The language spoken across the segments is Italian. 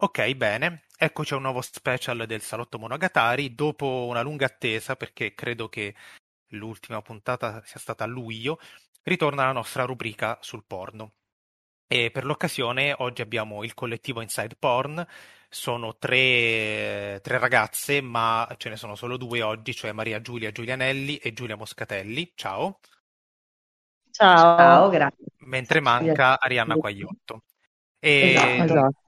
Ok, bene. Eccoci a un nuovo special del Salotto Monogatari. Dopo una lunga attesa, perché credo che l'ultima puntata sia stata a luglio, ritorna la nostra rubrica sul porno. E per l'occasione oggi abbiamo il collettivo Inside Porn. Sono tre, tre ragazze, ma ce ne sono solo due oggi, cioè Maria Giulia Giulianelli e Giulia Moscatelli. Ciao. Ciao, Ciao grazie. Mentre manca Arianna Quagliotto. E esatto, esatto.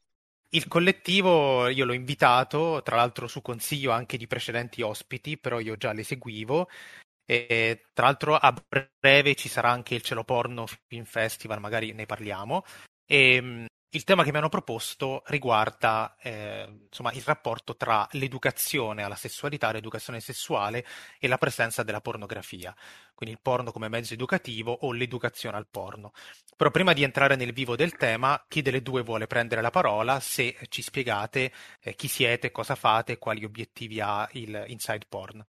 Il collettivo io l'ho invitato, tra l'altro su consiglio anche di precedenti ospiti, però io già le seguivo. E, tra l'altro a breve ci sarà anche il Cielo Porno Film Festival, magari ne parliamo. E, il tema che mi hanno proposto riguarda eh, insomma, il rapporto tra l'educazione alla sessualità, l'educazione sessuale e la presenza della pornografia, quindi il porno come mezzo educativo o l'educazione al porno. Però prima di entrare nel vivo del tema, chi delle due vuole prendere la parola, se ci spiegate eh, chi siete, cosa fate, quali obiettivi ha il Inside Porn.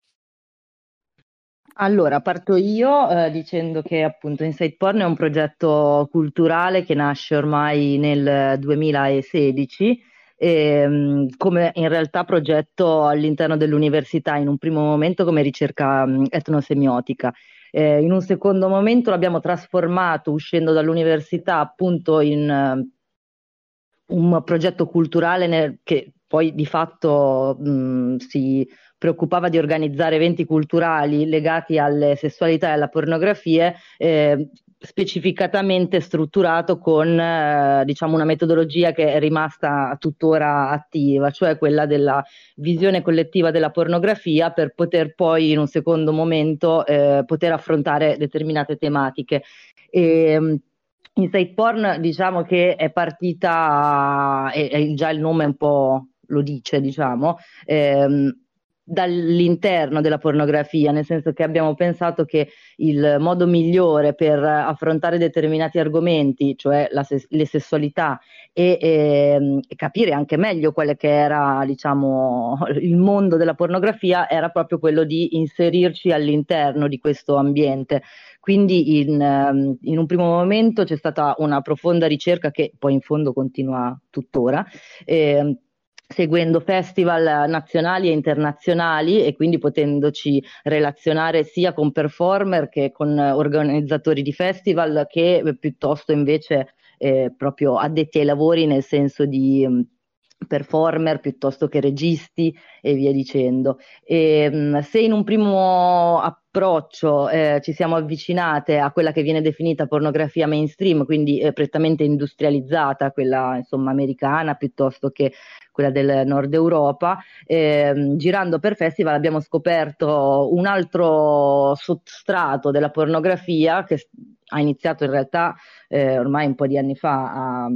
Allora, parto io eh, dicendo che appunto Inside Porn è un progetto culturale che nasce ormai nel 2016 e, come in realtà progetto all'interno dell'università in un primo momento come ricerca mh, etnosemiotica. Eh, in un secondo momento l'abbiamo trasformato uscendo dall'università appunto in uh, un progetto culturale nel, che poi di fatto mh, si preoccupava di organizzare eventi culturali legati alle sessualità e alla pornografia, eh, specificatamente strutturato con eh, diciamo una metodologia che è rimasta tuttora attiva, cioè quella della visione collettiva della pornografia per poter poi in un secondo momento eh, poter affrontare determinate tematiche. E, Inside Porn diciamo che è partita, e, e già il nome un po' lo dice, diciamo, ehm, dall'interno della pornografia, nel senso che abbiamo pensato che il modo migliore per affrontare determinati argomenti, cioè ses- le sessualità, e, e, e, capire anche meglio quale che era diciamo, il mondo della pornografia, era proprio quello di inserirci all'interno di questo ambiente. Quindi in, in un primo momento c'è stata una profonda ricerca che poi in fondo continua tuttora. Eh, seguendo festival nazionali e internazionali e quindi potendoci relazionare sia con performer che con organizzatori di festival che piuttosto invece eh, proprio addetti ai lavori nel senso di performer piuttosto che registi e via dicendo. E, mm, se in un primo approccio eh, ci siamo avvicinate a quella che viene definita pornografia mainstream, quindi eh, prettamente industrializzata, quella insomma americana piuttosto che quella del nord Europa, eh, girando per festival abbiamo scoperto un altro sottrato della pornografia che ha iniziato in realtà eh, ormai un po' di anni fa a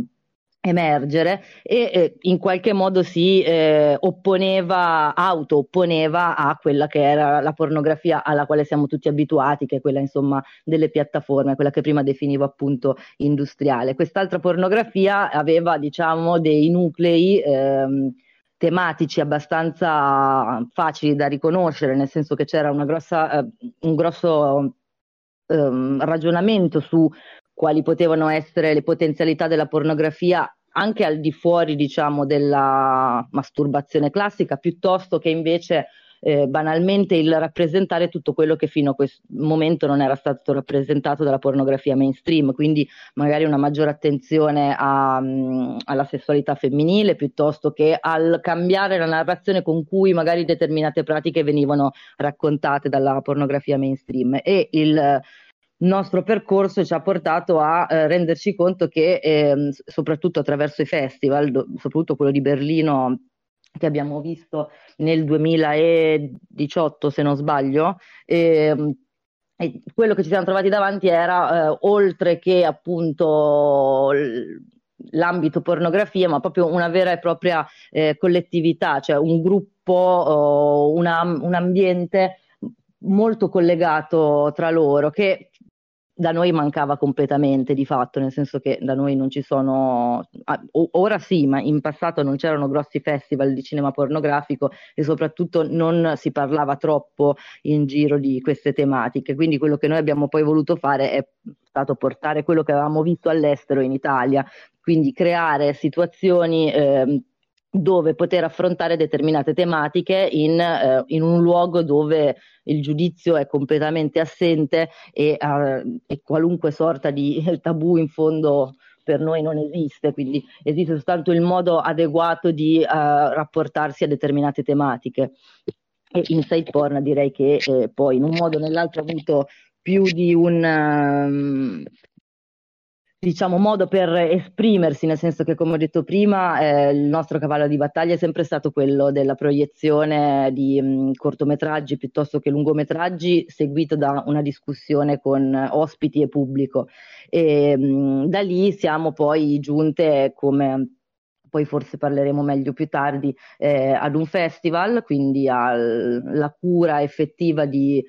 emergere e eh, in qualche modo si eh, opponeva, auto-opponeva a quella che era la pornografia alla quale siamo tutti abituati, che è quella insomma delle piattaforme, quella che prima definivo appunto industriale. Quest'altra pornografia aveva diciamo dei nuclei ehm, tematici abbastanza facili da riconoscere, nel senso che c'era grossa, eh, un grosso ehm, ragionamento su quali potevano essere le potenzialità della pornografia anche al di fuori, diciamo, della masturbazione classica, piuttosto che invece eh, banalmente il rappresentare tutto quello che fino a questo momento non era stato rappresentato dalla pornografia mainstream, quindi magari una maggiore attenzione a, um, alla sessualità femminile piuttosto che al cambiare la narrazione con cui magari determinate pratiche venivano raccontate dalla pornografia mainstream. E il nostro percorso ci ha portato a eh, renderci conto che, eh, soprattutto attraverso i festival, do, soprattutto quello di Berlino che abbiamo visto nel 2018, se non sbaglio, eh, quello che ci siamo trovati davanti era, eh, oltre che appunto l'ambito pornografia, ma proprio una vera e propria eh, collettività, cioè un gruppo, una, un ambiente molto collegato tra loro che da noi mancava completamente di fatto, nel senso che da noi non ci sono, ora sì, ma in passato non c'erano grossi festival di cinema pornografico e soprattutto non si parlava troppo in giro di queste tematiche. Quindi quello che noi abbiamo poi voluto fare è stato portare quello che avevamo visto all'estero in Italia, quindi creare situazioni eh, dove poter affrontare determinate tematiche in, eh, in, un luogo dove il giudizio è completamente assente e, uh, e, qualunque sorta di tabù in fondo per noi non esiste, quindi esiste soltanto il modo adeguato di uh, rapportarsi a determinate tematiche. E Inside Porn direi che eh, poi in un modo o nell'altro ha avuto più di un, um, diciamo, modo per esprimersi, nel senso che, come ho detto prima, eh, il nostro cavallo di battaglia è sempre stato quello della proiezione di mh, mm, cortometraggi piuttosto che lungometraggi, seguito da una discussione con ospiti e pubblico. E mh, mm, da lì siamo poi giunte come poi forse parleremo meglio più tardi, eh, ad un festival, quindi alla cura effettiva di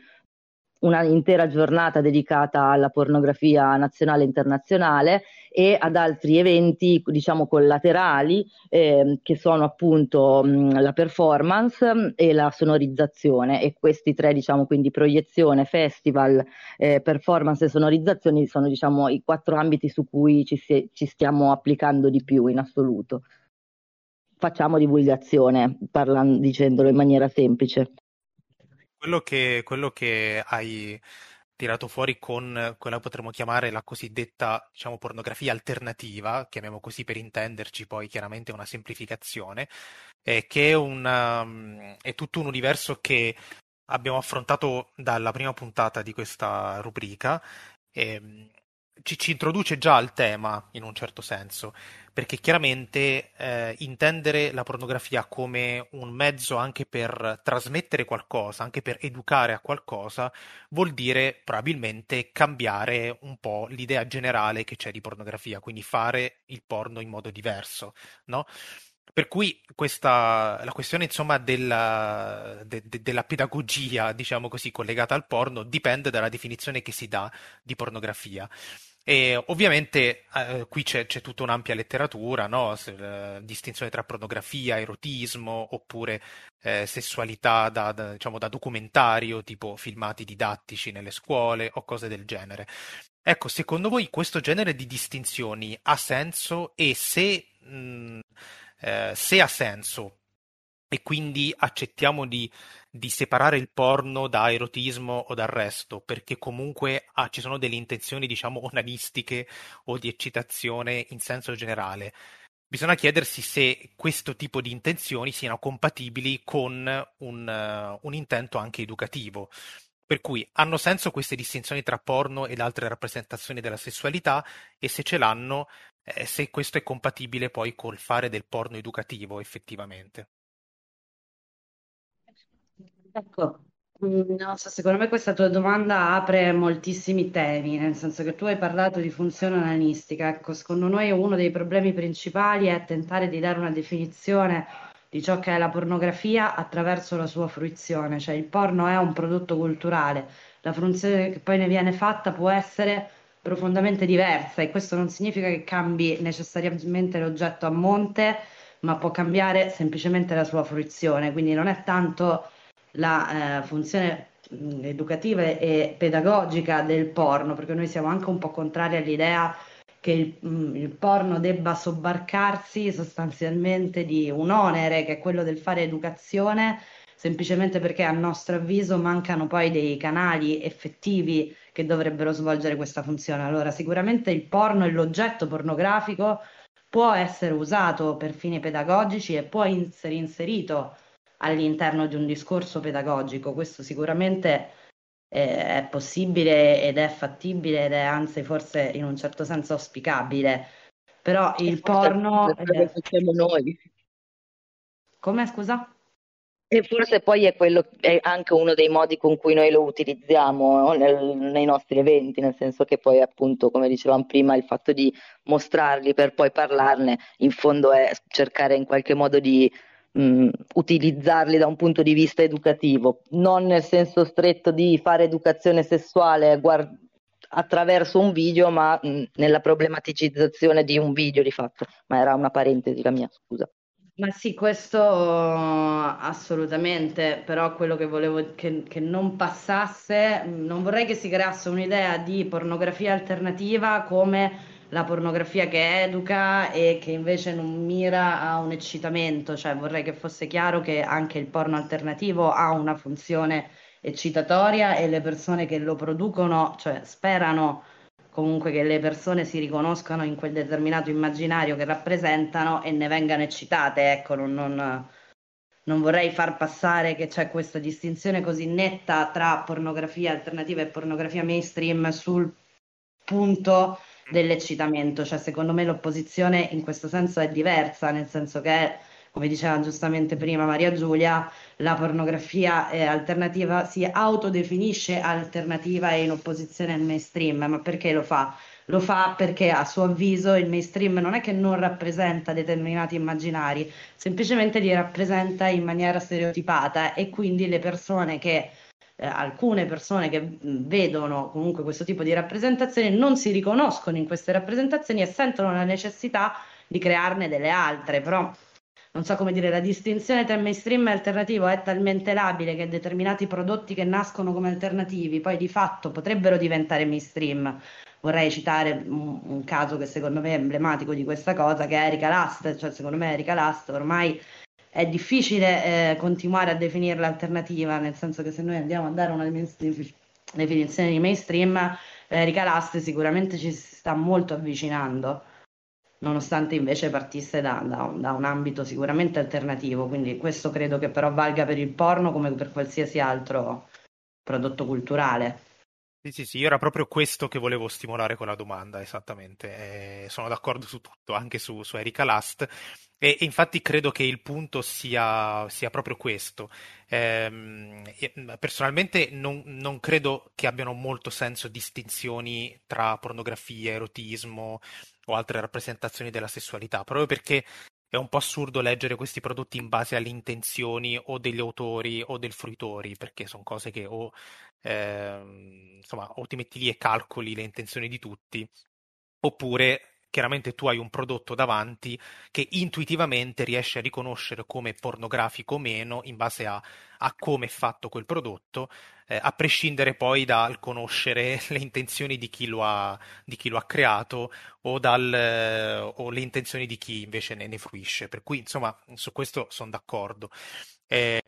una intera giornata dedicata alla pornografia nazionale e internazionale e ad altri eventi, diciamo, collaterali, eh, che sono appunto mh, la performance e la sonorizzazione. E questi tre, diciamo, quindi proiezione, festival, eh, performance e sonorizzazione sono, diciamo, i quattro ambiti su cui ci, si, ci stiamo applicando di più in assoluto. Facciamo divulgazione, parlando, dicendolo in maniera semplice quello che, quello che hai tirato fuori con quella potremmo chiamare la cosiddetta, diciamo, pornografia alternativa, chiamiamo così per intenderci, poi chiaramente una semplificazione, è che è, una, um, è tutto un universo che abbiamo affrontato dalla prima puntata di questa rubrica. E, ci, ci, introduce già al tema in un certo senso, perché chiaramente eh, intendere la pornografia come un mezzo anche per trasmettere qualcosa, anche per educare a qualcosa, vuol dire probabilmente cambiare un po' l'idea generale che c'è di pornografia, quindi fare il porno in modo diverso, no? Per cui questa, la questione insomma della, de, de, della pedagogia, diciamo così, collegata al porno dipende dalla definizione che si dà di pornografia. E ovviamente eh, qui c'è, c'è, tutta un'ampia letteratura, no? Se, eh, distinzione tra pornografia, erotismo oppure eh, sessualità da, da, diciamo, da documentario, tipo filmati didattici nelle scuole o cose del genere. Ecco, secondo voi questo genere di distinzioni ha senso e se, mh, eh, se ha senso e quindi accettiamo di di separare il porno da erotismo o dal resto, perché comunque ah, ci sono delle intenzioni, diciamo, onanistiche o di eccitazione in senso generale. Bisogna chiedersi se questo tipo di intenzioni siano compatibili con un, uh, un intento anche educativo. Per cui hanno senso queste distinzioni tra porno ed altre rappresentazioni della sessualità e se ce l'hanno, eh, se questo è compatibile poi col fare del porno educativo effettivamente. Ecco, mm, non so, secondo me questa tua domanda apre moltissimi temi, nel senso che tu hai parlato di funzione onanistica. Ecco, secondo noi uno dei problemi principali è tentare di dare una definizione di ciò che è la pornografia attraverso la sua fruizione, cioè il porno è un prodotto culturale, la funzione che poi ne viene fatta può essere profondamente diversa e questo non significa che cambi necessariamente l'oggetto a monte, ma può cambiare semplicemente la sua fruizione, quindi non è tanto la eh, funzione educativa e pedagogica del porno, perché noi siamo anche un po' contrari all'idea che il, il, porno debba sobbarcarsi sostanzialmente di un onere che è quello del fare educazione, semplicemente perché a nostro avviso mancano poi dei canali effettivi che dovrebbero svolgere questa funzione. Allora, sicuramente il porno e l'oggetto pornografico può essere usato per fini pedagogici e può essere inserito all'interno di un discorso pedagogico. Questo sicuramente eh, è possibile ed è fattibile ed è anzi forse in un certo senso auspicabile. Però il porno... Lo facciamo noi. Come scusa? E forse poi è, quello, è anche uno dei modi con cui noi lo utilizziamo? Nel, nei nostri eventi, nel senso che poi appunto, come dicevamo prima, il fatto di mostrarli per poi parlarne, in fondo è cercare in qualche modo di mh, utilizzarli da un punto di vista educativo, non nel senso stretto di fare educazione sessuale guard- attraverso un video, ma mh, nella problematicizzazione di un video di fatto. Ma era una parentesi la mia, scusa. Ma sì, questo assolutamente, però quello che volevo che, che non passasse, non vorrei che si creasse un'idea di pornografia alternativa come la pornografia che educa e che invece non mira a un eccitamento, cioè vorrei che fosse chiaro che anche il porno alternativo ha una funzione eccitatoria e le persone che lo producono, cioè sperano comunque che le persone si riconoscano in quel determinato immaginario che rappresentano e ne vengano eccitate. Ecco, non, non, non vorrei far passare che c'è questa distinzione così netta tra pornografia alternativa e pornografia mainstream sul punto dell'eccitamento. Cioè, secondo me l'opposizione in questo senso è diversa, nel senso che come diceva giustamente prima Maria Giulia, la pornografia eh, alternativa si autodefinisce alternativa e in opposizione al mainstream, ma perché lo fa? Lo fa perché a suo avviso il mainstream non è che non rappresenta determinati immaginari, semplicemente li rappresenta in maniera stereotipata e quindi le persone che eh, alcune persone che mm, vedono comunque questo tipo di rappresentazioni non si riconoscono in queste rappresentazioni e sentono la necessità di crearne delle altre, però non so come dire, la distinzione tra mainstream e alternativo è talmente labile che determinati prodotti che nascono come alternativi poi di fatto potrebbero diventare mainstream. Vorrei citare un, un caso che secondo me è emblematico di questa cosa, che è Erika Last, cioè secondo me Erika Last ormai è difficile eh, continuare a definirla alternativa, nel senso che se noi andiamo a dare una definizione di mainstream, Erika Last sicuramente ci si sta molto avvicinando nonostante invece partisse da, da, da, un ambito sicuramente alternativo, quindi questo credo che però valga per il porno come per qualsiasi altro prodotto culturale. Sì, sì, sì, era proprio questo che volevo stimolare con la domanda, esattamente. Eh, sono d'accordo su tutto, anche su, su Erika Last. E, e, infatti credo che il punto sia, sia proprio questo. Eh, personalmente non, non, credo che abbiano molto senso distinzioni tra pornografia, erotismo o altre rappresentazioni della sessualità, proprio perché è un po' assurdo leggere questi prodotti in base alle intenzioni o degli autori o del fruitori, perché sono cose che o, eh, insomma, o ti metti lì e calcoli le intenzioni di tutti, oppure chiaramente tu hai un prodotto davanti che intuitivamente riesci a riconoscere come pornografico o meno in base a, a come è fatto quel prodotto, eh, a prescindere poi dal conoscere le intenzioni di chi lo ha, chi lo ha creato o, dal, eh, o, le intenzioni di chi invece ne, ne, fruisce. Per cui, insomma, su questo sono d'accordo. Eh,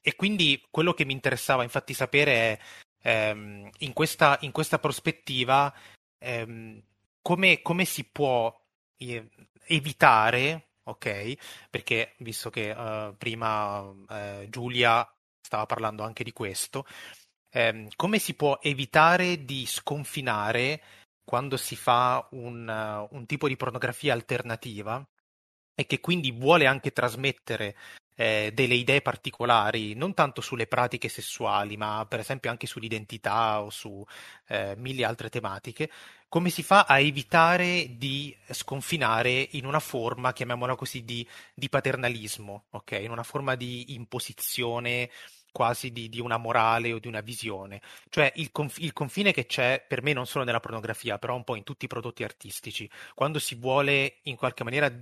e quindi quello che mi interessava infatti sapere è, ehm, in, questa, in questa prospettiva, ehm, come, come si può eh, evitare, ok? Perché visto che uh, prima uh, Giulia stava parlando anche di questo, ehm, come si può evitare di sconfinare quando si fa un, uh, un tipo di pornografia alternativa e che quindi vuole anche trasmettere eh, delle idee particolari, non tanto sulle pratiche sessuali, ma per esempio anche sull'identità o su eh, mille altre tematiche, come si fa a evitare di sconfinare in una forma, chiamiamola così, di, di paternalismo, ok? In una forma di imposizione quasi di, di, una morale o di una visione. Cioè il, conf- il, confine che c'è per me non solo nella pornografia, però un po' in tutti i prodotti artistici, quando si vuole in qualche maniera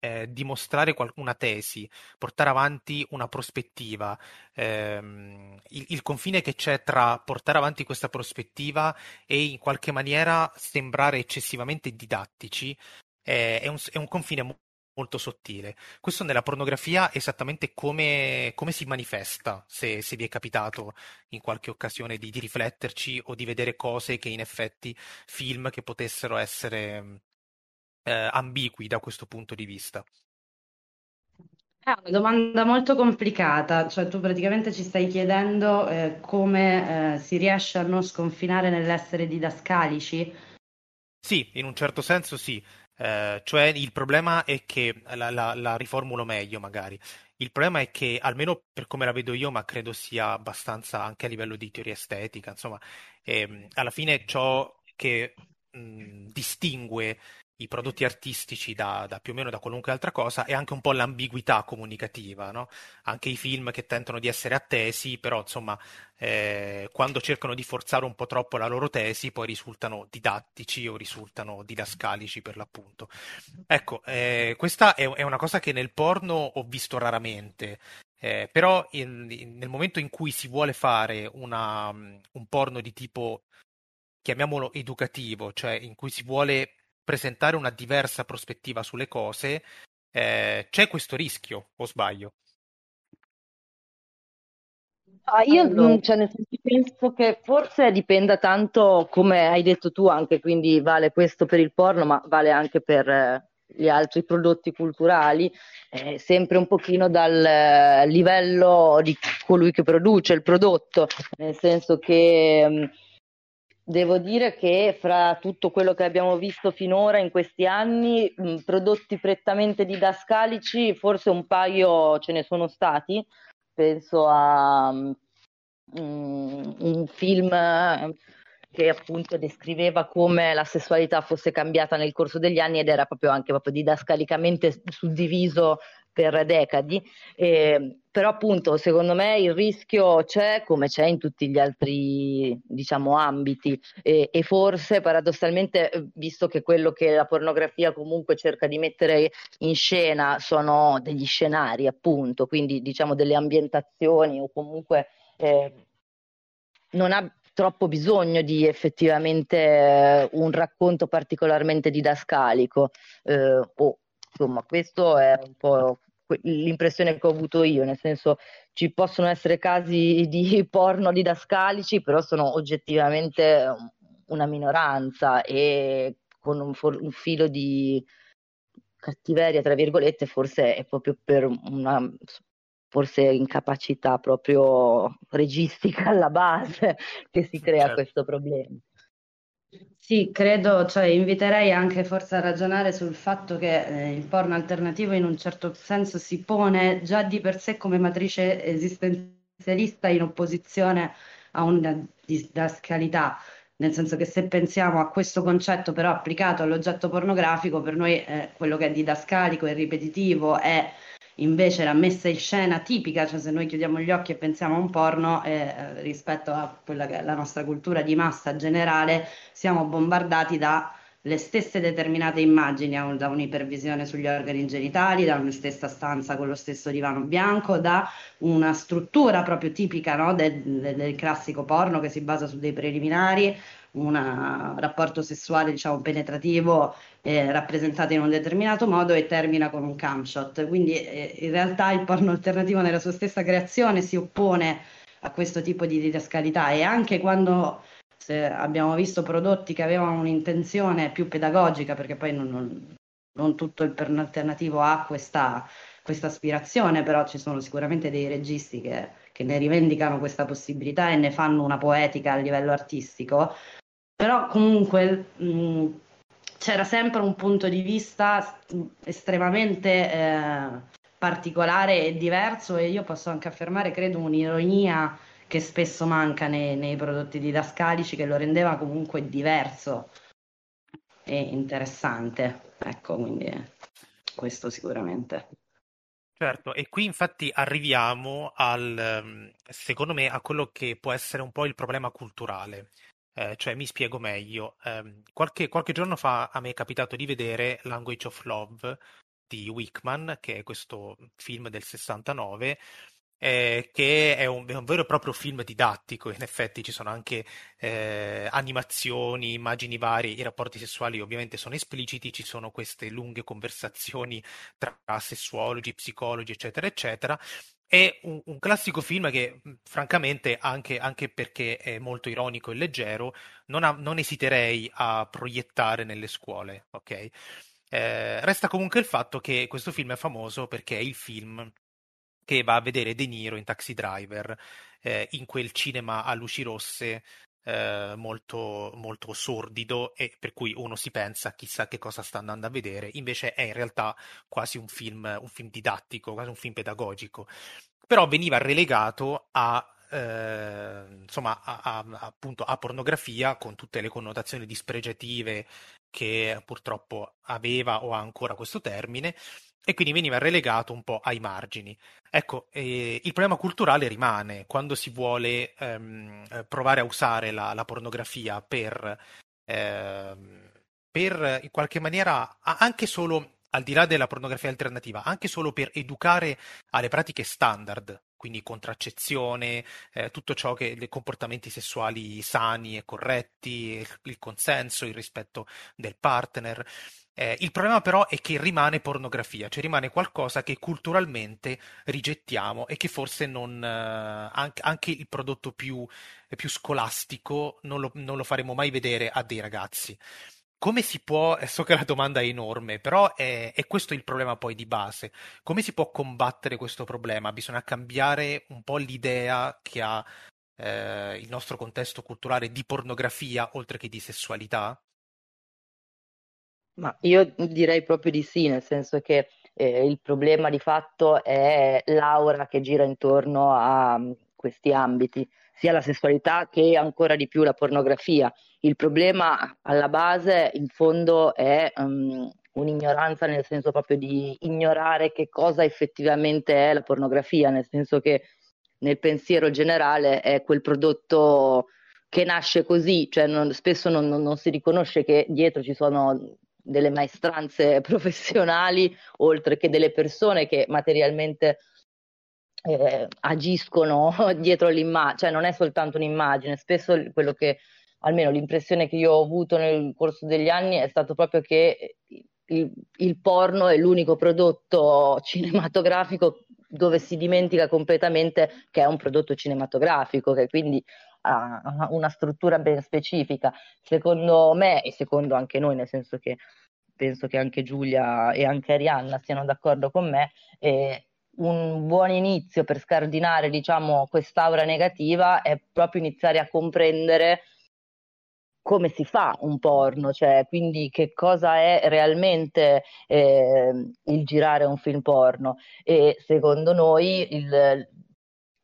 eh, dimostrare qual- una tesi, portare avanti una prospettiva, ehm, il, il, confine che c'è tra portare avanti questa prospettiva e in qualche maniera sembrare eccessivamente didattici eh, è, un, è, un, confine mo- molto sottile. Questo nella pornografia è esattamente come, come si manifesta, se, se, vi è capitato in qualche occasione di, di rifletterci o di vedere cose che in effetti film che potessero essere eh, ambigui da questo punto di vista? È una domanda molto complicata, cioè tu praticamente ci stai chiedendo eh, come eh, si riesce a non sconfinare nell'essere didascalici? Sì, in un certo senso sì. Eh, cioè il problema è che, la, la, la, riformulo meglio magari, il problema è che almeno per come la vedo io, ma credo sia abbastanza anche a livello di teoria estetica, insomma, ehm, alla fine ciò che mh, distingue i prodotti artistici da, da, più o meno da qualunque altra cosa e anche un po' l'ambiguità comunicativa, no? Anche i film che tentano di essere attesi, però insomma, eh, quando cercano di forzare un po' troppo la loro tesi, poi risultano didattici o risultano didascalici per l'appunto. Ecco, eh, questa è, è, una cosa che nel porno ho visto raramente. Eh, però in, in, nel momento in cui si vuole fare una, un porno di tipo, chiamiamolo educativo, cioè in cui si vuole presentare una diversa prospettiva sulle cose, eh, c'è questo rischio, o sbaglio? Ah, io allora. cioè, penso che forse dipenda tanto, come hai detto tu, anche quindi vale questo per il porno, ma vale anche per eh, gli altri prodotti culturali, eh, sempre un pochino dal eh, livello di colui che produce il prodotto, nel senso che mh, mm, Devo dire che fra tutto quello che abbiamo visto finora in questi anni, mh, prodotti prettamente didascalici, forse un paio ce ne sono stati. Penso a mh, un film che appunto descriveva come la sessualità fosse cambiata nel corso degli anni ed era proprio anche proprio didascalicamente suddiviso per decadi, eh, però appunto secondo me il rischio c'è come c'è in tutti gli altri diciamo ambiti. E, e forse paradossalmente visto che quello che la pornografia comunque cerca di mettere in scena sono degli scenari appunto, quindi diciamo delle ambientazioni o comunque eh, non ha troppo bisogno di effettivamente eh, un racconto particolarmente didascalico. Eh, o insomma questo è un po' l'impressione che ho avuto io, nel senso ci possono essere casi di porno didascalici, però sono oggettivamente una minoranza e con un, for- un filo di cattiveria, tra virgolette, forse è proprio per una forse incapacità proprio registica alla base che si crea certo. questo problema. Sì, credo, cioè inviterei anche forse a ragionare sul fatto che eh, il porno alternativo in un certo senso si pone già di per sé come matrice esistenzialista in opposizione a una didascalità, nel senso che se pensiamo a questo concetto però applicato all'oggetto pornografico, per noi eh, quello che è didascalico e ripetitivo è invece la messa in scena tipica, cioè se noi chiudiamo gli occhi e pensiamo a un porno eh, rispetto a quella che è la nostra cultura di massa generale, siamo bombardati da le stesse determinate immagini, da un'ipervisione sugli organi genitali, da una stessa stanza con lo stesso divano bianco, da una struttura proprio tipica no, del, del, classico porno che si basa su dei preliminari, un rapporto sessuale diciamo penetrativo eh, rappresentato in un determinato modo e termina con un cam shot. Quindi eh, in realtà il porno alternativo nella sua stessa creazione si oppone a questo tipo di didascalità e anche quando abbiamo visto prodotti che avevano un'intenzione più pedagogica, perché poi non, non, non tutto il porno alternativo ha questa, questa aspirazione, però ci sono sicuramente dei registi che, che ne rivendicano questa possibilità e ne fanno una poetica a livello artistico. Però comunque mh, c'era sempre un punto di vista estremamente eh, particolare e diverso e io posso anche affermare, credo, un'ironia che spesso manca nei, nei prodotti didascalici che lo rendeva comunque diverso e interessante. Ecco, quindi questo sicuramente. Certo, e qui infatti arriviamo al, ehm, secondo me, a quello che può essere un po' il problema culturale. Eh, cioè, mi spiego meglio. Eh, qualche, qualche, giorno fa a me è capitato di vedere Language of Love di Wickman, che è questo film del 69, eh, che è un, è un, vero e proprio film didattico. In effetti ci sono anche eh, animazioni, immagini varie, i rapporti sessuali ovviamente sono espliciti, ci sono queste lunghe conversazioni tra sessuologi, psicologi, eccetera, eccetera. È un, un, classico film che, francamente, anche, anche, perché è molto ironico e leggero, non, ha, non esiterei a proiettare nelle scuole, ok? Eh, resta comunque il fatto che questo film è famoso perché è il film che va a vedere De Niro in Taxi Driver, eh, in quel cinema a luci rosse eh, molto, molto sordido e per cui uno si pensa chissà che cosa sta andando a vedere, invece è in realtà quasi un film, un film didattico, quasi un film pedagogico, però veniva relegato a eh, insomma, appunto a pornografia con tutte le connotazioni dispregiative che purtroppo aveva o ha ancora questo termine e quindi veniva relegato un po' ai margini. Ecco, eh, il problema culturale rimane quando si vuole ehm, provare a usare la, la pornografia per, ehm, per in qualche maniera anche solo al di là della pornografia alternativa, anche solo per educare alle pratiche standard, quindi contraccezione, eh, tutto ciò che dei comportamenti sessuali sani e corretti, il consenso, il rispetto del partner. Eh, il problema però è che rimane pornografia, cioè rimane qualcosa che culturalmente rigettiamo e che forse non, eh, anche, anche, il prodotto più, più scolastico non lo, non lo faremo mai vedere a dei ragazzi come si può, so che la domanda è enorme, però è, è, questo il problema poi di base, come si può combattere questo problema? Bisogna cambiare un po' l'idea che ha eh, il nostro contesto culturale di pornografia oltre che di sessualità? Ma io direi proprio di sì, nel senso che eh, il problema di fatto è l'aura che gira intorno a mm, questi ambiti, sia la sessualità che ancora di più la pornografia. Il problema alla base, in fondo, è um, un'ignoranza nel senso proprio di ignorare che cosa effettivamente è la pornografia, nel senso che nel pensiero generale è quel prodotto che nasce così, cioè non, spesso non, non, non si riconosce che dietro ci sono delle maestranze professionali, oltre che delle persone che materialmente eh, agiscono dietro l'immagine, cioè non è soltanto un'immagine, spesso quello che, almeno l'impressione che io ho avuto nel corso degli anni è stato proprio che il, il porno è l'unico prodotto cinematografico dove si dimentica completamente che è un prodotto cinematografico, che quindi ha una struttura ben specifica. Secondo me e secondo anche noi, nel senso che penso che anche Giulia e anche Arianna siano d'accordo con me, eh, un buon inizio per scardinare diciamo, quest'aura negativa è proprio iniziare a comprendere come si fa un porno, cioè quindi che cosa è realmente eh, il girare un film porno e secondo noi il,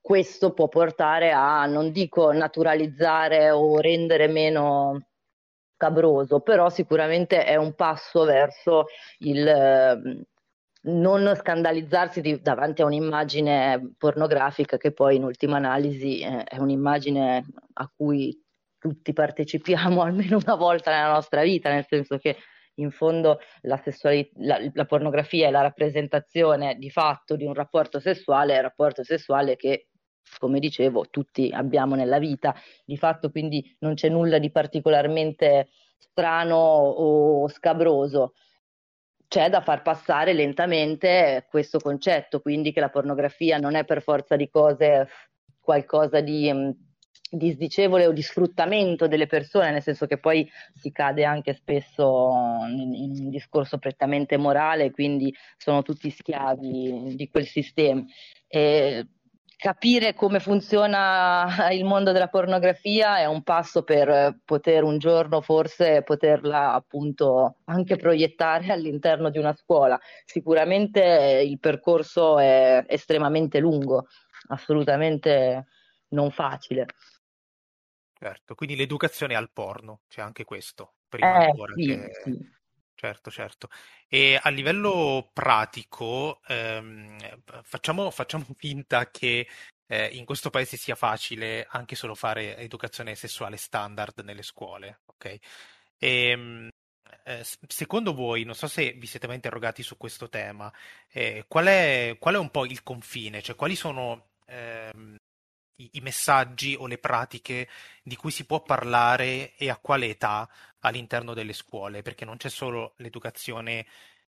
questo può portare a, non dico naturalizzare o rendere meno scabroso, però sicuramente è un passo verso il non scandalizzarsi di, davanti a un'immagine pornografica che poi in ultima analisi eh, è un'immagine a cui tutti partecipiamo almeno una volta nella nostra vita, nel senso che in fondo la, la, la pornografia è la rappresentazione di fatto di un rapporto sessuale, rapporto sessuale che come dicevo, tutti abbiamo nella vita. Di fatto quindi non c'è nulla di particolarmente strano o scabroso c'è da far passare lentamente questo concetto, quindi che la pornografia non è per forza di cose qualcosa di mm, disdicevole o di sfruttamento delle persone, nel senso che poi si cade anche spesso in, un discorso prettamente morale, quindi sono tutti schiavi di quel sistema. E capire come funziona il mondo della pornografia è un passo per poter un giorno forse poterla appunto anche proiettare all'interno di una scuola. Sicuramente il percorso è estremamente lungo, assolutamente non facile. Certo, quindi l'educazione al porno, c'è anche questo, prima eh, ancora sì, che... Sì. Certo, certo. E a livello pratico, ehm, facciamo, facciamo finta che eh, in questo paese sia facile anche solo fare educazione sessuale standard nelle scuole, ok? E, ehm, eh, secondo voi, non so se vi siete mai interrogati su questo tema, eh, qual è, qual è un po' il confine? Cioè, quali sono ehm, i, i messaggi o le pratiche di cui si può parlare e a quale età all'interno delle scuole, perché non c'è solo l'educazione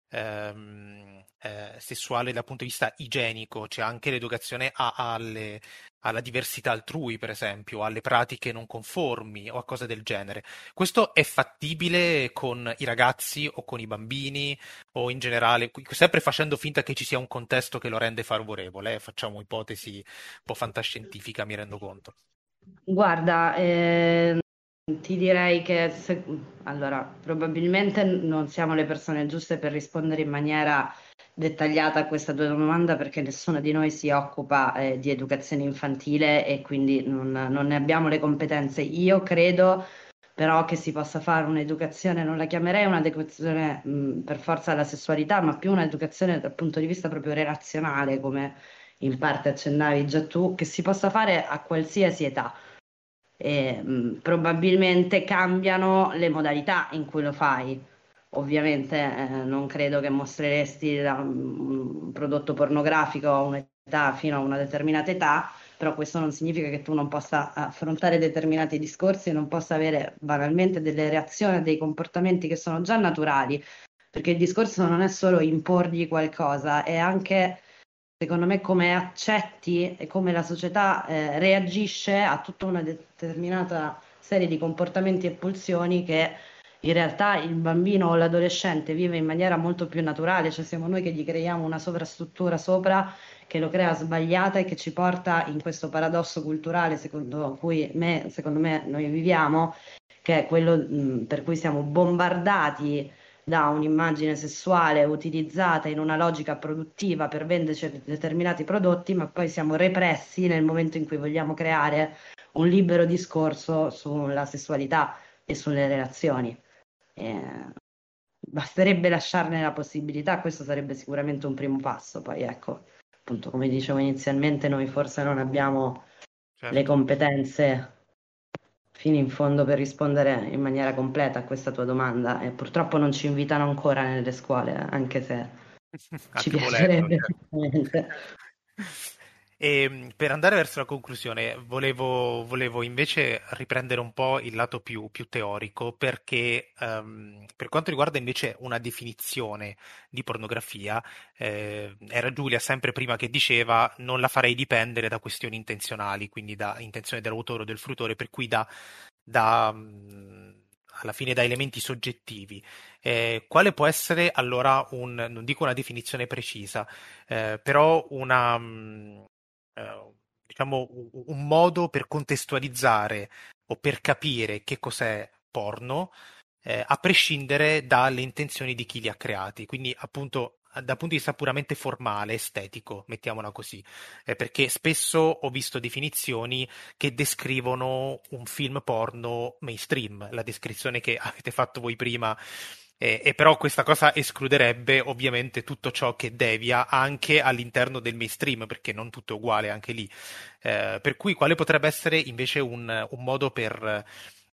ehm, eh, sessuale dal punto di vista igienico, c'è anche l'educazione a, alle, alla diversità altrui, per esempio, alle pratiche non conformi o a cose del genere. Questo è fattibile con i ragazzi o con i bambini o in generale, sempre facendo finta che ci sia un contesto che lo rende favorevole, eh? facciamo ipotesi un po' fantascientifica, mi rendo conto. Guarda, eh, ti direi che se... allora, probabilmente non siamo le persone giuste per rispondere in maniera dettagliata a questa tua domanda perché nessuno di noi si occupa eh, di educazione infantile e quindi non, non ne abbiamo le competenze. Io credo però che si possa fare un'educazione, non la chiamerei un'educazione mh, per forza alla sessualità, ma più un'educazione dal punto di vista proprio relazionale, come in parte accennavi già tu, che si possa fare a qualsiasi età. E, mh, probabilmente cambiano le modalità in cui lo fai. Ovviamente eh, non credo che mostreresti un prodotto pornografico a un'età fino a una determinata età, però questo non significa che tu non possa affrontare determinati discorsi e non possa avere banalmente delle reazioni, dei comportamenti che sono già naturali, perché il discorso non è solo imporgli qualcosa, è anche, secondo me, come accetti e come la società eh, reagisce a tutta una determinata serie di comportamenti e pulsioni che in realtà il bambino o l'adolescente vive in maniera molto più naturale, cioè siamo noi che gli creiamo una sovrastruttura sopra che lo crea sbagliata e che ci porta in questo paradosso culturale secondo cui me, secondo me noi viviamo, che è quello mh, per cui siamo bombardati da un'immagine sessuale utilizzata in una logica produttiva per vendere determinati prodotti, ma poi siamo repressi nel momento in cui vogliamo creare un libero discorso sulla sessualità e sulle relazioni. Eh, basterebbe lasciarne la possibilità, questo sarebbe sicuramente un primo passo, poi ecco appunto, come dicevo inizialmente, noi forse non abbiamo certo. le competenze fino in fondo per rispondere in maniera completa a questa tua domanda e purtroppo non ci invitano ancora nelle scuole, anche se ci piacerebbe. Volendo, certo. E ehm, per andare verso la conclusione, volevo, volevo invece riprendere un po' il lato più, più teorico, perché um, per quanto riguarda invece una definizione di pornografia, eh, era Giulia sempre prima che diceva non la farei dipendere da questioni intenzionali, quindi da intenzione dell'autore o del fruttore, per cui da, da alla fine da elementi soggettivi. Eh, quale può essere allora un, non dico una definizione precisa, eh, però una, eh, diciamo, un modo per contestualizzare o per capire che cos'è porno, eh, a prescindere dalle intenzioni di chi li ha creati. Quindi, appunto, dal punto di vista puramente formale, estetico, mettiamola così, eh, perché spesso ho visto definizioni che descrivono un film porno mainstream, la descrizione che avete fatto voi prima e, e, però questa cosa escluderebbe ovviamente tutto ciò che devia anche all'interno del mainstream, perché non tutto è uguale anche lì. Eh, per cui quale potrebbe essere invece un, un modo per,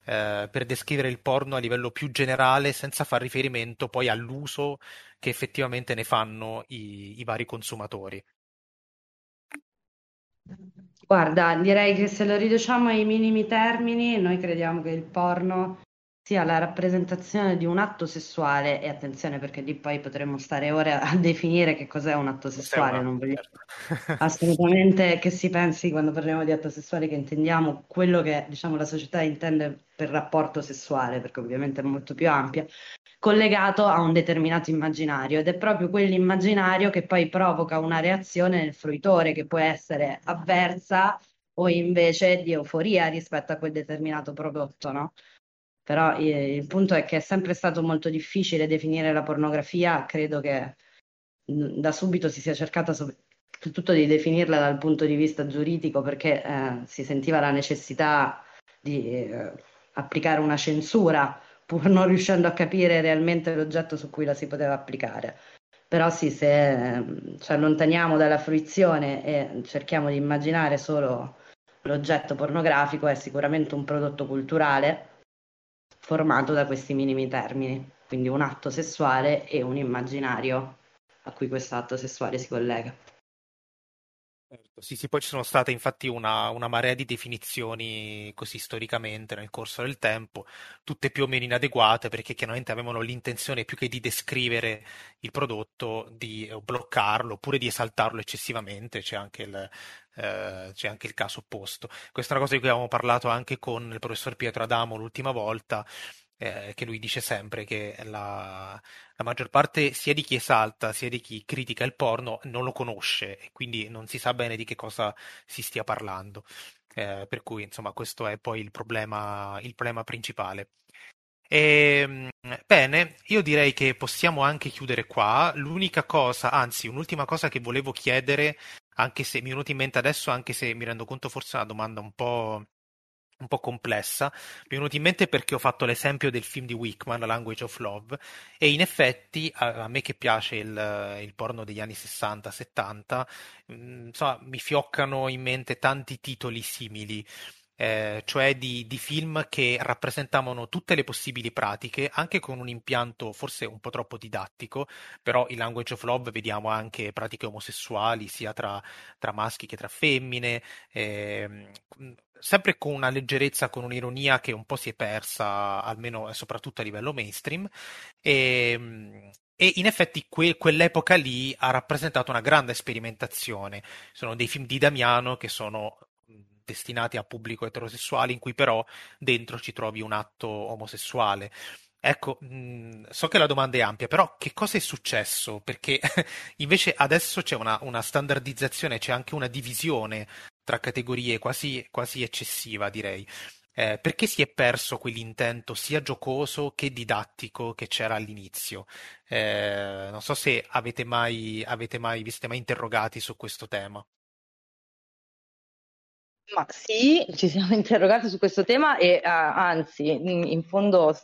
eh, per, descrivere il porno a livello più generale senza far riferimento poi all'uso che effettivamente ne fanno i, i vari consumatori? Guarda, direi che se lo riduciamo ai minimi termini, noi crediamo che il porno sia la rappresentazione di un atto sessuale, e attenzione perché lì poi potremmo stare ore a definire che cos'è un atto sessuale, non voglio certo. assolutamente che si pensi quando parliamo di atto sessuale che intendiamo quello che diciamo la società intende per rapporto sessuale, perché ovviamente è molto più ampia, collegato a un determinato immaginario ed è proprio quell'immaginario che poi provoca una reazione nel fruitore che può essere avversa o invece di euforia rispetto a quel determinato prodotto, no? Però eh, il punto è che è sempre stato molto difficile definire la pornografia, credo che da subito si sia cercato soprattutto di definirla dal punto di vista giuridico perché eh, si sentiva la necessità di eh, applicare una censura pur non riuscendo a capire realmente l'oggetto su cui la si poteva applicare. Però sì, se eh, ci allontaniamo dalla fruizione e cerchiamo di immaginare solo l'oggetto pornografico, è sicuramente un prodotto culturale formato da questi minimi termini, quindi un atto sessuale e un immaginario a cui questo atto sessuale si collega. Certo, sì, sì, poi ci sono state infatti una, una, marea di definizioni così storicamente nel corso del tempo, tutte più o meno inadeguate perché chiaramente avevano l'intenzione più che di descrivere il prodotto, di bloccarlo oppure di esaltarlo eccessivamente, c'è anche il, eh, c'è anche il caso opposto. Questa è una cosa di cui avevamo parlato anche con il professor Pietro Adamo l'ultima volta, eh, che lui dice sempre che la, la, maggior parte sia di chi esalta sia di chi critica il porno non lo conosce e quindi non si sa bene di che cosa si stia parlando. Eh, per cui, insomma, questo è poi il problema, il problema principale. E, ehm, bene, io direi che possiamo anche chiudere qua. L'unica cosa, anzi, un'ultima cosa che volevo chiedere, anche se mi è venuta in mente adesso, anche se mi rendo conto forse è una domanda un po', un po' complessa. Mi è venuto in mente perché ho fatto l'esempio del film di Wickman, Language of Love, e in effetti a, a me che piace il, il, porno degli anni 60-70, mm, insomma, mi fioccano in mente tanti titoli simili. Eh, cioè di, di, film che rappresentavano tutte le possibili pratiche, anche con un impianto forse un po' troppo didattico, però in Language of Love vediamo anche pratiche omosessuali sia tra, tra maschi che tra femmine, eh, sempre con una leggerezza, con un'ironia che un po' si è persa, almeno e soprattutto a livello mainstream. E, ehm, e in effetti que- quell'epoca lì ha rappresentato una grande sperimentazione. Sono dei film di Damiano che sono destinati a pubblico eterosessuale, in cui però dentro ci trovi un atto omosessuale. Ecco, so che la domanda è ampia, però che cosa è successo? Perché invece adesso c'è una, una standardizzazione, c'è anche una divisione tra categorie quasi, quasi eccessiva, direi. Eh, perché si è perso quell'intento sia giocoso che didattico che c'era all'inizio? Eh, non so se avete mai, avete mai, vi siete mai interrogati su questo tema. Ma sì, ci siamo interrogati su questo tema e uh, anzi, in, in fondo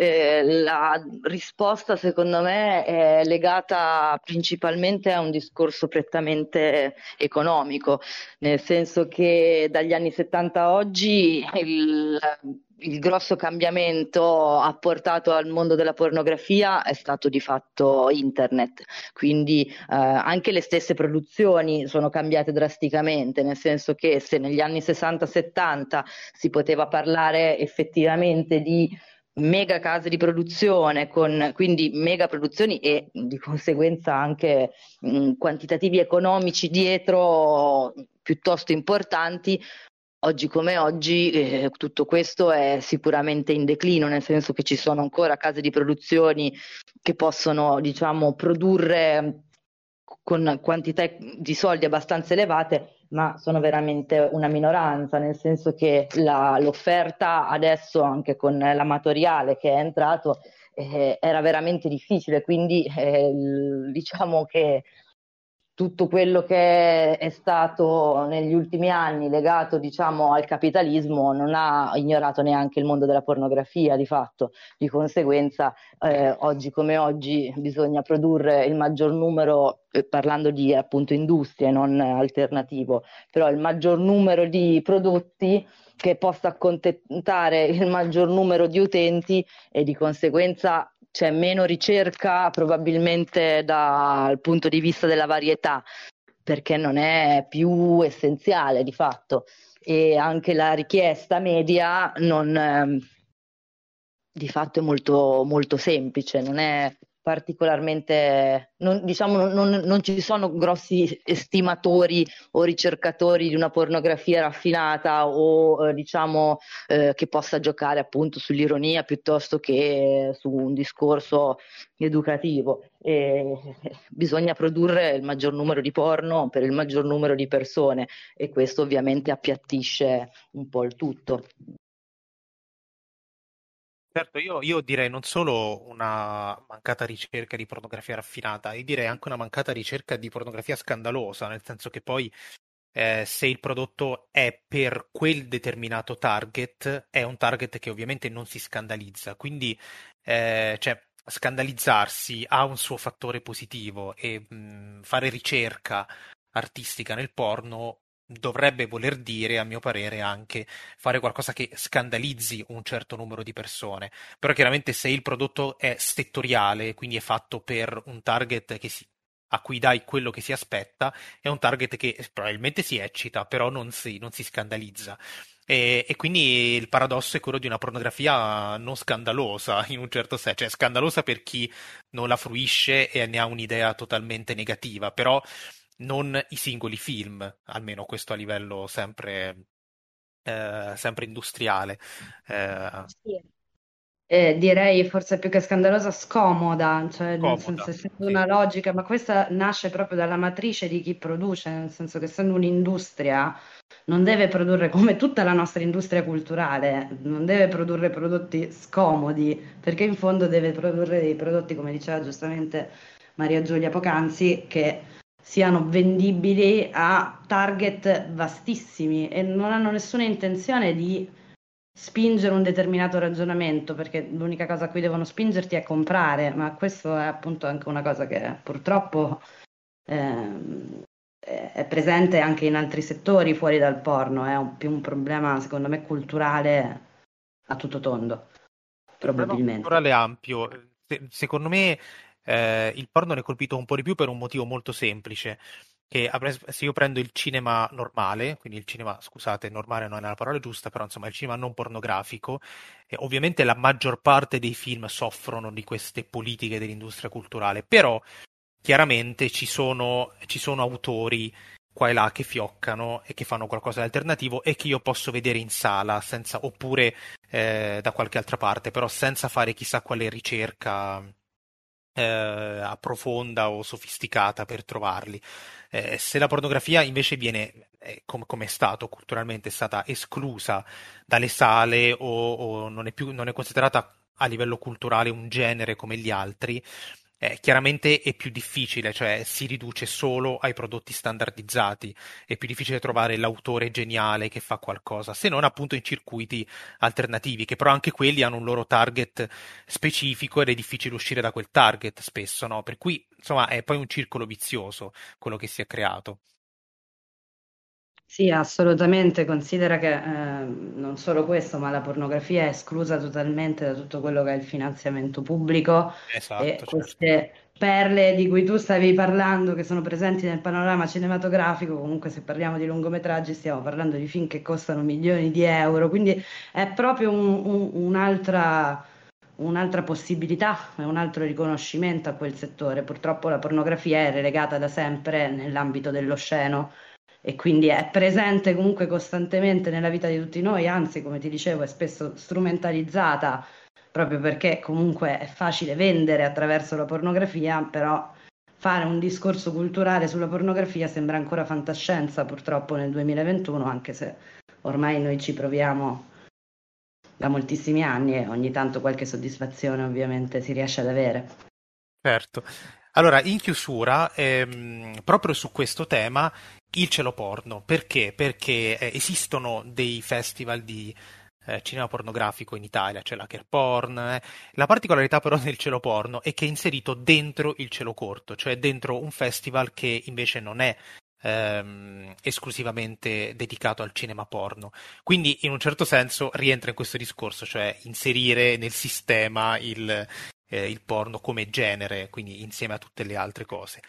eh, la risposta secondo me è legata principalmente a un discorso prettamente economico, nel senso che dagli anni 70 a oggi il, il grosso cambiamento apportato al mondo della pornografia è stato di fatto internet, quindi eh, anche le stesse produzioni sono cambiate drasticamente, nel senso che se negli anni 60-70 si poteva parlare effettivamente di mega case di produzione, con quindi mega produzioni e di conseguenza anche mh, quantitativi economici dietro piuttosto importanti. Oggi come oggi eh, tutto questo è sicuramente in declino, nel senso che ci sono ancora case di produzioni che possono, diciamo, produrre con quantità di soldi abbastanza elevate, ma sono veramente una minoranza, nel senso che la, l'offerta adesso, anche con l'amatoriale che è entrato, eh, era veramente difficile, quindi eh, diciamo che tutto quello che è stato negli ultimi anni legato diciamo, al capitalismo non ha ignorato neanche il mondo della pornografia di fatto, di conseguenza eh, oggi come oggi bisogna produrre il maggior numero, eh, parlando di appunto industrie, non alternativo, però il maggior numero di prodotti che possa accontentare il maggior numero di utenti e di conseguenza c'è meno ricerca probabilmente dal punto di vista della varietà, perché non è più essenziale di fatto. E anche la richiesta media non, eh, di fatto è molto, molto semplice, non è particolarmente, non, diciamo, non, non, ci sono grossi estimatori o ricercatori di una pornografia raffinata o eh, diciamo eh, che possa giocare appunto sull'ironia piuttosto che su un discorso educativo. E bisogna produrre il maggior numero di porno per il maggior numero di persone e questo ovviamente appiattisce un po' il tutto. Certo, io, io direi non solo una mancata ricerca di pornografia raffinata, io direi anche una mancata ricerca di pornografia scandalosa, nel senso che poi eh, se il prodotto è per quel determinato target, è un target che ovviamente non si scandalizza, quindi eh, cioè, scandalizzarsi ha un suo fattore positivo e mh, fare ricerca artistica nel porno dovrebbe voler dire, a mio parere, anche fare qualcosa che scandalizzi un certo numero di persone. Però chiaramente se il prodotto è settoriale, quindi è fatto per un target si, a cui dai quello che si aspetta, è un target che probabilmente si eccita, però non si, non si scandalizza. E, e, quindi il paradosso è quello di una pornografia non scandalosa, in un certo senso, cioè scandalosa per chi non la fruisce e ne ha un'idea totalmente negativa, però non i singoli film, almeno questo a livello sempre, eh, sempre industriale. Eh, sì. eh, direi forse più che scandalosa, scomoda, cioè nel senso essendo sì. una logica, ma questa nasce proprio dalla matrice di chi produce, nel senso che essendo un'industria non deve produrre come tutta la nostra industria culturale, non deve produrre prodotti scomodi, perché in fondo deve produrre dei prodotti, come diceva giustamente Maria Giulia Pocanzi, che siano vendibili a target vastissimi e non hanno nessuna intenzione di spingere un determinato ragionamento, perché l'unica cosa a cui devono spingerti è comprare, ma questo è appunto anche una cosa che purtroppo eh, è presente anche in altri settori fuori dal porno, è un, più un problema secondo me culturale a tutto tondo, probabilmente. Culturale ampio, secondo me eh, il porno ne è colpito un po' di più per un motivo molto semplice che se io prendo il cinema normale, quindi il cinema, scusate, normale non è la parola giusta, però insomma il cinema non pornografico, eh, ovviamente la maggior parte dei film soffrono di queste politiche dell'industria culturale, però chiaramente ci sono, ci sono autori qua e là che fioccano e che fanno qualcosa di alternativo e che io posso vedere in sala senza, oppure eh, da qualche altra parte, però senza fare chissà quale ricerca eh, profonda o sofisticata per trovarli. Eh, se la pornografia invece viene, eh, com- come è stato culturalmente, è stata esclusa dalle sale o, o non, è più, non è considerata a livello culturale un genere come gli altri, eh, chiaramente è più difficile, cioè si riduce solo ai prodotti standardizzati, è più difficile trovare l'autore geniale che fa qualcosa, se non appunto in circuiti alternativi, che però anche quelli hanno un loro target specifico ed è difficile uscire da quel target spesso, no? Per cui insomma è poi un circolo vizioso quello che si è creato. Sì, assolutamente. Considera che eh, non solo questo, ma la pornografia è esclusa totalmente da tutto quello che è il finanziamento pubblico esatto, e certo. queste perle di cui tu stavi parlando, che sono presenti nel panorama cinematografico, comunque se parliamo di lungometraggi stiamo parlando di film che costano milioni di euro, quindi è proprio un, un, un'altra un'altra possibilità e un altro riconoscimento a quel settore. Purtroppo la pornografia è relegata da sempre nell'ambito dell'osceno e quindi è presente comunque costantemente nella vita di tutti noi, anzi, come ti dicevo, è spesso strumentalizzata proprio perché comunque è facile vendere attraverso la pornografia, però fare un discorso culturale sulla pornografia sembra ancora fantascienza purtroppo nel 2021, anche se ormai noi ci proviamo da moltissimi anni e ogni tanto qualche soddisfazione ovviamente si riesce ad avere. Certo. Allora, in chiusura, ehm, proprio su questo tema, il cielo porno. Perché? Perché eh, esistono dei festival di eh, cinema pornografico in Italia, c'è la Care Porn. Eh. La particolarità però del cielo porno è che è inserito dentro il cielo corto, cioè dentro un festival che invece non è ehm, esclusivamente dedicato al cinema porno. Quindi in un certo senso rientra in questo discorso, cioè inserire nel sistema il, eh, il porno come genere, quindi insieme a tutte le altre cose.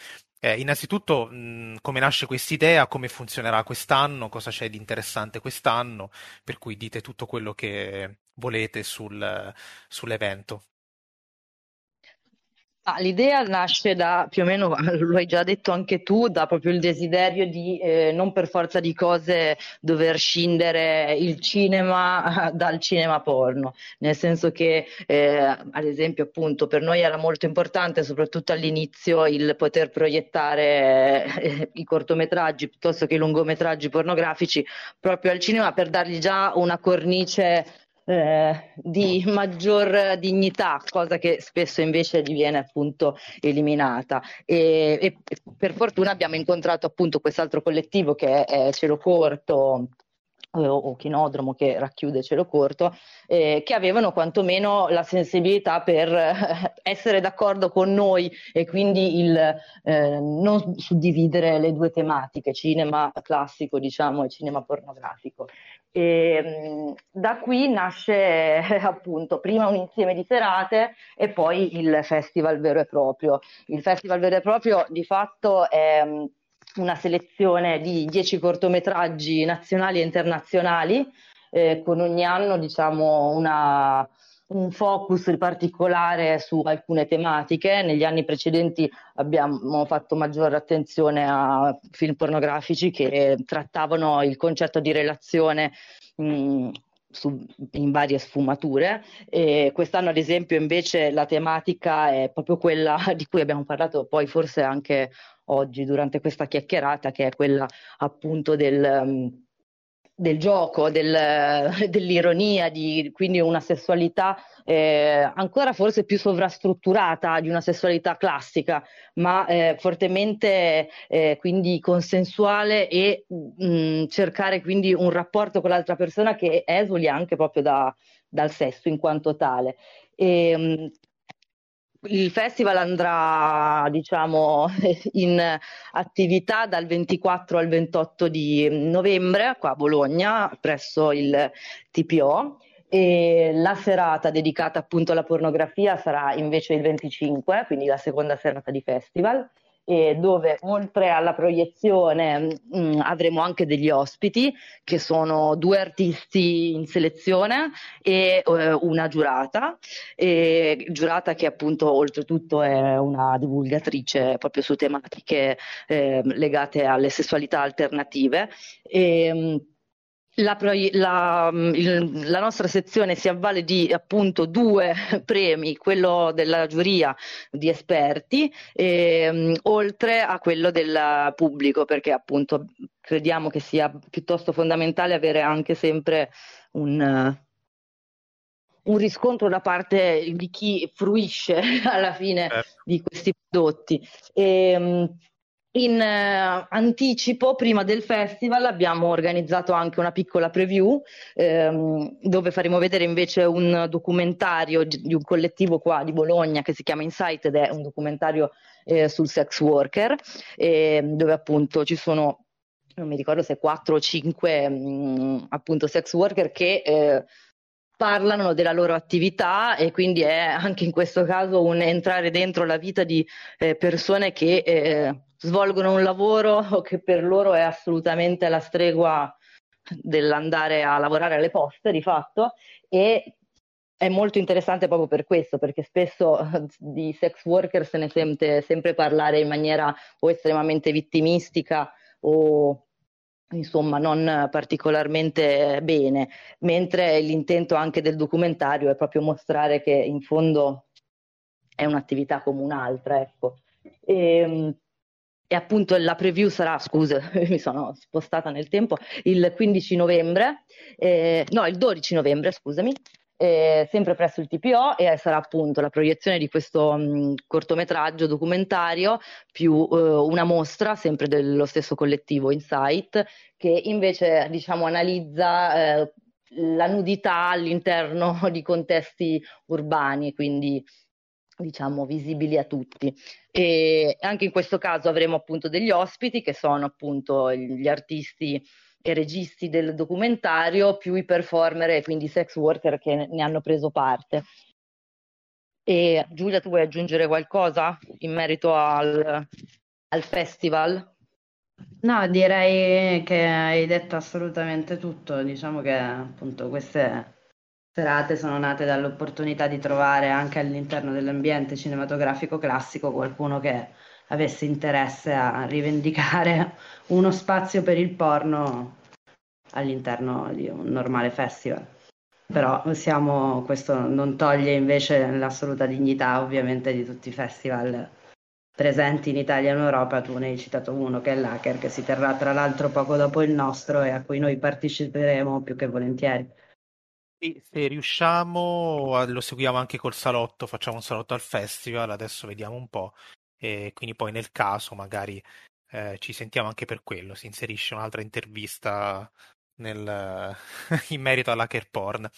Eh, innanzitutto, mh, come nasce quest'idea, come funzionerà quest'anno, cosa c'è di interessante quest'anno, per cui dite tutto quello che volete sul, sull'evento. Ah, l'idea nasce da più o meno, lo hai già detto anche tu, da proprio il desiderio di eh, non per forza di cose dover scindere il cinema dal cinema porno, nel senso che eh, ad esempio appunto per noi era molto importante soprattutto all'inizio il poter proiettare eh, i cortometraggi piuttosto che i lungometraggi pornografici proprio al cinema per dargli già una cornice eh, di maggior dignità, cosa che spesso invece diviene appunto eliminata. E, e per fortuna abbiamo incontrato appunto quest'altro collettivo che è Cielo Corto o Chinodromo che racchiude Cielo Corto, eh, che avevano quantomeno la sensibilità per eh, essere d'accordo con noi e quindi il eh, non suddividere le due tematiche, cinema classico diciamo e cinema pornografico. E, mm, da qui nasce appunto prima un insieme di serate e poi il festival vero e proprio. Il festival vero e proprio di fatto è mm, una selezione di dieci cortometraggi nazionali e internazionali, eh, con ogni anno diciamo una, un focus particolare su alcune tematiche. Negli anni precedenti abbiamo fatto maggiore attenzione a film pornografici che trattavano il concetto di relazione mh, su, in varie sfumature. E quest'anno, ad esempio, invece la tematica è proprio quella di cui abbiamo parlato poi forse anche oggi durante questa chiacchierata, che è quella appunto del, del gioco, del, dell'ironia, di quindi una sessualità eh, ancora forse più sovrastrutturata di una sessualità classica, ma eh, fortemente eh, quindi consensuale e mh, mm, cercare quindi un rapporto con l'altra persona che esuli anche proprio da, dal sesso in quanto tale. E, mh, il festival andrà, diciamo, in attività dal 24 al 28 di novembre qua a Bologna presso il TPO e la serata dedicata appunto alla pornografia sarà invece il 25, quindi la seconda serata di festival, dove oltre alla proiezione mh, mm, avremo anche degli ospiti che sono due artisti in selezione e eh, una giurata, e, giurata che appunto oltretutto è una divulgatrice proprio su tematiche eh, legate alle sessualità alternative. E, mm, la, la, il, la, nostra sezione si avvale di appunto due premi, quello della giuria di esperti, e, oltre a quello del pubblico, perché appunto crediamo che sia piuttosto fondamentale avere anche sempre un, un riscontro da parte di chi fruisce alla fine certo. di questi prodotti. E, in eh, anticipo, prima del festival, abbiamo organizzato anche una piccola preview ehm, dove faremo vedere invece un documentario di un collettivo qua di Bologna che si chiama Insight ed è un documentario eh, sul sex worker, eh, dove appunto ci sono, non mi ricordo se 4 o 5 mh, mm, appunto sex worker che eh, parlano della loro attività e quindi è anche in questo caso un entrare dentro la vita di eh, persone che eh, svolgono un lavoro che per loro è assolutamente la stregua dell'andare a lavorare alle poste di fatto e è molto interessante proprio per questo, perché spesso di sex worker se ne sente sempre parlare in maniera o estremamente vittimistica o insomma non particolarmente bene, mentre l'intento anche del documentario è proprio mostrare che in fondo è un'attività come un'altra, ecco. E, ehm, e appunto la preview sarà, scusa, mi sono spostata nel tempo, il 15 novembre, eh, no, il 12 novembre, scusami, eh, sempre presso il TPO e sarà appunto la proiezione di questo mh, cortometraggio documentario più eh, una mostra sempre dello stesso collettivo Insight che invece diciamo analizza eh, la nudità all'interno di contesti urbani, quindi diciamo visibili a tutti. E anche in questo caso avremo appunto degli ospiti che sono appunto gli artisti e registi del documentario più i performer e quindi i sex worker che ne hanno preso parte. E Giulia, tu vuoi aggiungere qualcosa in merito al, al festival? No, direi che hai detto assolutamente tutto. Diciamo che appunto queste serate sono nate dall'opportunità di trovare anche all'interno dell'ambiente cinematografico classico qualcuno che avesse interesse a rivendicare uno spazio per il porno all'interno di un normale festival. Però siamo, questo non toglie invece l'assoluta dignità ovviamente di tutti i festival presenti in Italia e in Europa. Tu ne hai citato uno che è l'Hacker, che si terrà tra l'altro poco dopo il nostro e a cui noi parteciperemo più che volentieri se riusciamo, lo seguiamo anche col salotto, facciamo un salotto al festival, adesso vediamo un po', e quindi poi nel caso magari eh, ci sentiamo anche per quello, si inserisce un'altra intervista nel, in merito all'hacker porn.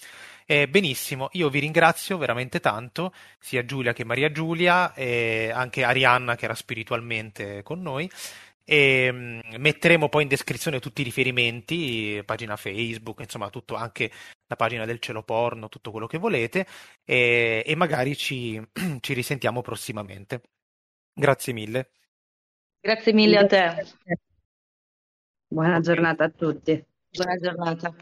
Eh, benissimo, io vi ringrazio veramente tanto, sia Giulia che Maria Giulia, e anche Arianna che era spiritualmente con noi. E mm, metteremo poi in descrizione tutti i riferimenti, pagina Facebook, insomma, tutto anche la pagina del cielo porno, tutto quello che volete, e, e magari ci, ci risentiamo prossimamente. Grazie mille. Grazie mille a te. Buona giornata a tutti. Buona giornata.